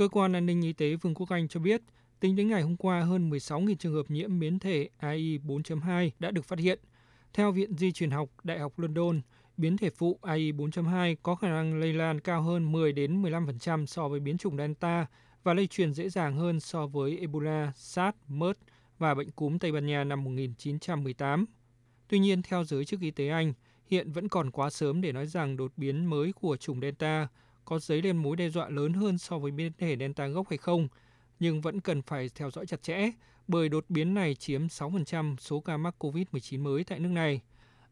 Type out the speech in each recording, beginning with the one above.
Cơ quan an ninh y tế Vương quốc Anh cho biết, tính đến ngày hôm qua hơn 16.000 trường hợp nhiễm biến thể AI 4.2 đã được phát hiện. Theo Viện Di truyền học Đại học London, biến thể phụ AI 4.2 có khả năng lây lan cao hơn 10 đến 15% so với biến chủng Delta và lây truyền dễ dàng hơn so với Ebola, SARS, MERS và bệnh cúm Tây Ban Nha năm 1918. Tuy nhiên, theo giới chức y tế Anh, hiện vẫn còn quá sớm để nói rằng đột biến mới của chủng Delta có dấy lên mối đe dọa lớn hơn so với biến thể Delta gốc hay không, nhưng vẫn cần phải theo dõi chặt chẽ bởi đột biến này chiếm 6% số ca mắc COVID-19 mới tại nước này.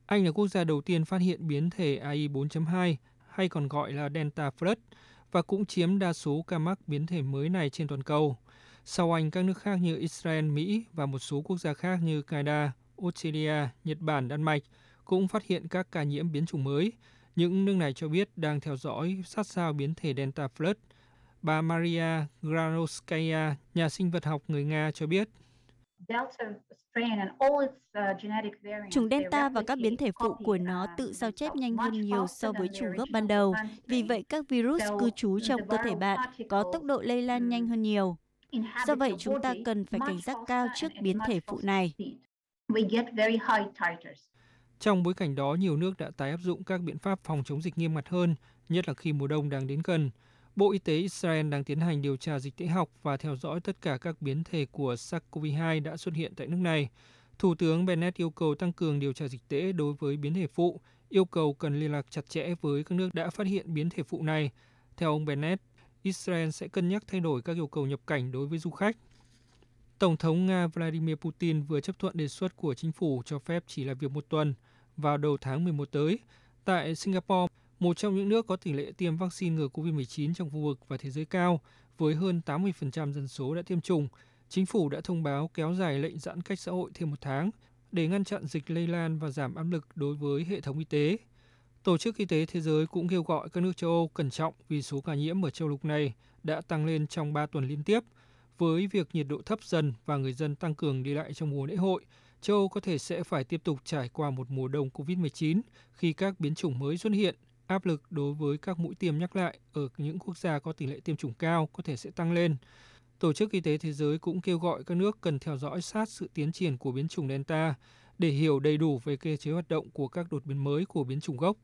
Anh là quốc gia đầu tiên phát hiện biến thể AI 4.2 hay còn gọi là Delta Plus và cũng chiếm đa số ca mắc biến thể mới này trên toàn cầu. Sau Anh, các nước khác như Israel, Mỹ và một số quốc gia khác như Canada, Australia, Nhật Bản, Đan Mạch cũng phát hiện các ca nhiễm biến chủng mới. Những nước này cho biết đang theo dõi sát sao biến thể Delta Plus. Bà Maria Granovskaya, nhà sinh vật học người Nga cho biết. Chủng Delta và các biến thể phụ của nó tự sao chép nhanh hơn nhiều so với chủng gốc ban đầu. Vì vậy, các virus cư trú trong cơ thể bạn có tốc độ lây lan nhanh hơn nhiều. Do vậy, chúng ta cần phải cảnh giác cao trước biến thể phụ này. Trong bối cảnh đó, nhiều nước đã tái áp dụng các biện pháp phòng chống dịch nghiêm ngặt hơn, nhất là khi mùa đông đang đến gần. Bộ Y tế Israel đang tiến hành điều tra dịch tễ học và theo dõi tất cả các biến thể của SARS-CoV-2 đã xuất hiện tại nước này. Thủ tướng Bennett yêu cầu tăng cường điều tra dịch tễ đối với biến thể phụ, yêu cầu cần liên lạc chặt chẽ với các nước đã phát hiện biến thể phụ này. Theo ông Bennett, Israel sẽ cân nhắc thay đổi các yêu cầu nhập cảnh đối với du khách. Tổng thống Nga Vladimir Putin vừa chấp thuận đề xuất của chính phủ cho phép chỉ làm việc một tuần vào đầu tháng 11 tới. Tại Singapore, một trong những nước có tỷ lệ tiêm vaccine ngừa COVID-19 trong khu vực và thế giới cao, với hơn 80% dân số đã tiêm chủng, chính phủ đã thông báo kéo dài lệnh giãn cách xã hội thêm một tháng để ngăn chặn dịch lây lan và giảm áp lực đối với hệ thống y tế. Tổ chức Y tế Thế giới cũng kêu gọi các nước châu Âu cẩn trọng vì số ca nhiễm ở châu lục này đã tăng lên trong 3 tuần liên tiếp. Với việc nhiệt độ thấp dần và người dân tăng cường đi lại trong mùa lễ hội, châu Âu có thể sẽ phải tiếp tục trải qua một mùa đông COVID-19 khi các biến chủng mới xuất hiện. Áp lực đối với các mũi tiêm nhắc lại ở những quốc gia có tỷ lệ tiêm chủng cao có thể sẽ tăng lên. Tổ chức Y tế Thế giới cũng kêu gọi các nước cần theo dõi sát sự tiến triển của biến chủng Delta để hiểu đầy đủ về cơ chế hoạt động của các đột biến mới của biến chủng gốc